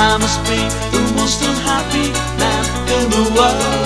I must be the most unhappy man in the world.